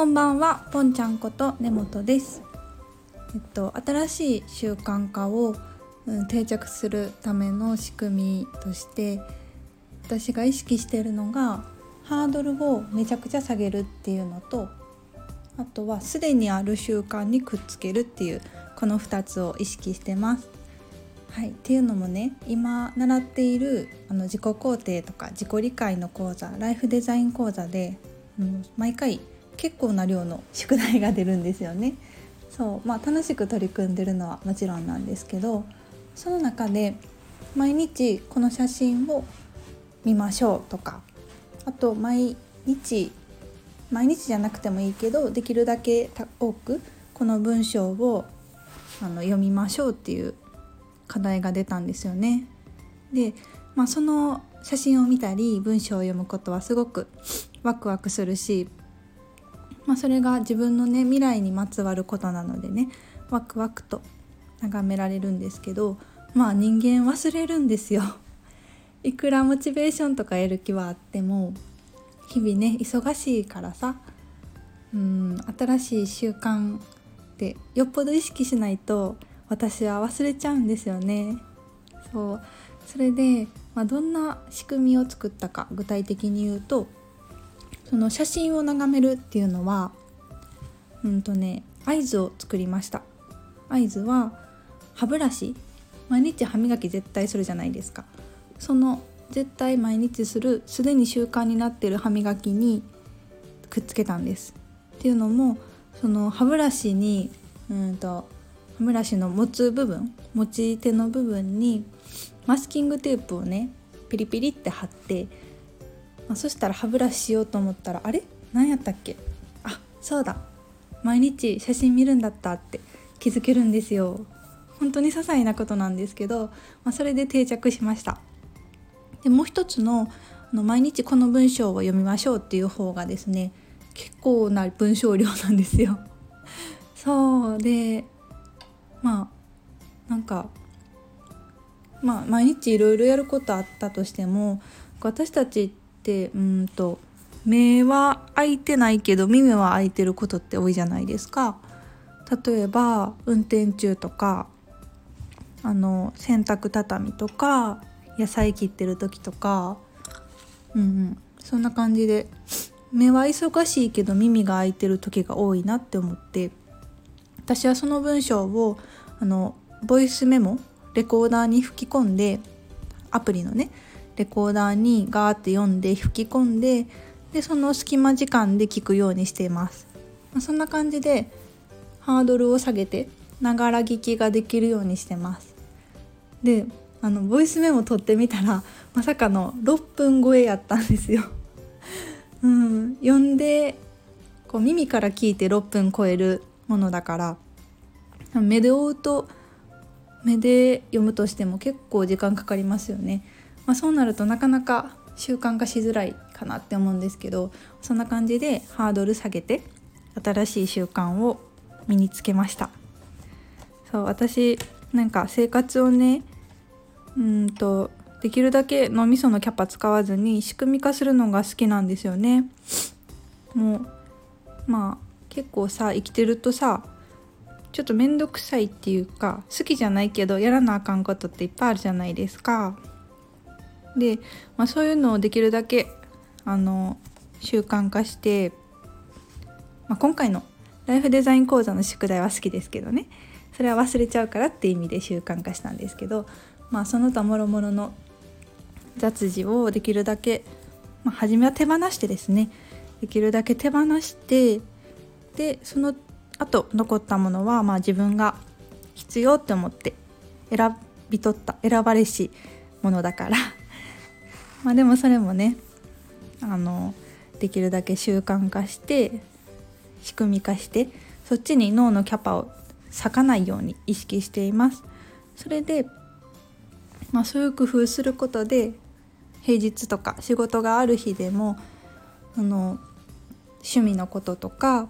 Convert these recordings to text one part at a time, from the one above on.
こんばんは、ぽんちゃんこと根本です。えっと新しい習慣化を、うん、定着するための仕組みとして私が意識しているのがハードルをめちゃくちゃ下げるっていうのとあとはすでにある習慣にくっつけるっていうこの2つを意識してます。はい、っていうのもね今習っているあの自己肯定とか自己理解の講座ライフデザイン講座で、うん、毎回結構な量の宿題が出るんですよね。そうまあ、楽しく取り組んでるのはもちろんなんですけどその中で毎日この写真を見ましょうとかあと毎日毎日じゃなくてもいいけどできるだけ多くこの文章をあの読みましょうっていう課題が出たんですよね。で、まあ、その写真を見たり文章を読むことはすごくワクワクするし、まあ、それが自分のね未来にまつわることなのでねワクワクと眺められるんですけどまあ人間忘れるんですよ。いくらモチベーションとか得る気はあっても日々ね忙しいからさうん新しい習慣ってよっぽど意識しないと私は忘れちゃうんですよね。そうそれで、まあ、どんな仕組みを作ったか具体的に言うとその写真を眺めるっていうのはうんとね合図を作りました。合図は歯ブラシ。毎日歯磨き絶対するじゃないですか。その絶対毎日するすでに習慣になってる歯磨きにくっつけたんです。っていうのもその歯ブラシにうんと歯ブラシの持つ部分持ち手の部分にマスキングテープをねピリピリって貼って、まあ、そしたら歯ブラシしようと思ったらあれ？何やったっけ？あそうだ。毎日写真見るんだったって気づけるんですよ。本当に些細なことなんですけど、まあ、それで定着しました。でもう一つのの毎日この文章を読みましょうっていう方がですね結構な文章量なんですよ。そう。でまあなんかまあ毎日いろいろやることあったとしても私たちってうんと目は開いてないけど耳は開いてることって多いじゃないですか。例えば運転中とかあの洗濯畳とか野菜切ってる時とかうんうんそんな感じで目は忙しいけど耳が開いてる時が多いなって思って私はその文章をあのボイスメモレコーダーに吹き込んでアプリのねレコーダーにガーって読んで吹き込んででその隙間時間で聞くようにしています、まあ、そんな感じでハードルを下げてながら聞きができるようにしてます。であのボイスメモ取ってみたらまさかの6分超えやったんですよ。うん。読んでこう耳から聞いて6分超えるものだから目で追うと目で読むとしても結構時間かかりますよね、まあ、そうなるとなかなか習慣化しづらいかなって思うんですけどそんな感じでハードル下げて新しい習慣を身につけましたそう私なんか生活をねうんとできるだけ脳みそのキャパ使わずに仕組み化するのが好きなんですよねもうまあ結構さ生きてるとさちょっと面倒くさいっていうか好きじゃないけどやらなあかんことっていっぱいあるじゃないですか。で、まあ、そういうのをできるだけあの習慣化して、まあ、今回のライフデザイン講座の宿題は好きですけどね。それは忘れちゃうからっていう意味で習慣化したんですけど、まあ、その他もろもろの雑事をできるだけ、まあ、初めは手放してですね。できるだけ手放してでそのあと残ったものはまあ自分が必要って思って選び取った選ばれしものだから。まあでもそれもねあのできるだけ習慣化して仕組み化してそっちに脳のキャパを割かないように意識しています。それで、まあ、そういう工夫することで平日とか仕事がある日でもあの趣味のこととか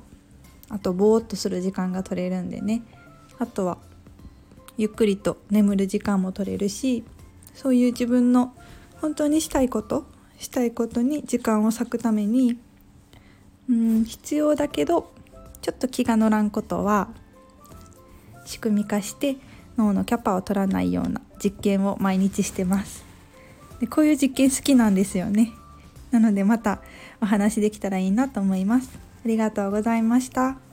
あとぼーっとする時間が取れるんでね。あとはゆっくりと眠る時間も取れるしそういう自分の本当にしたいことしたいことに時間を割くためにうん必要だけどちょっと気が乗らんことは仕組み化して脳のキャパを取らないような実験を毎日してます。でこういう実験好きなんですよね。なのでまたお話できたらいいなと思います。ありがとうございました。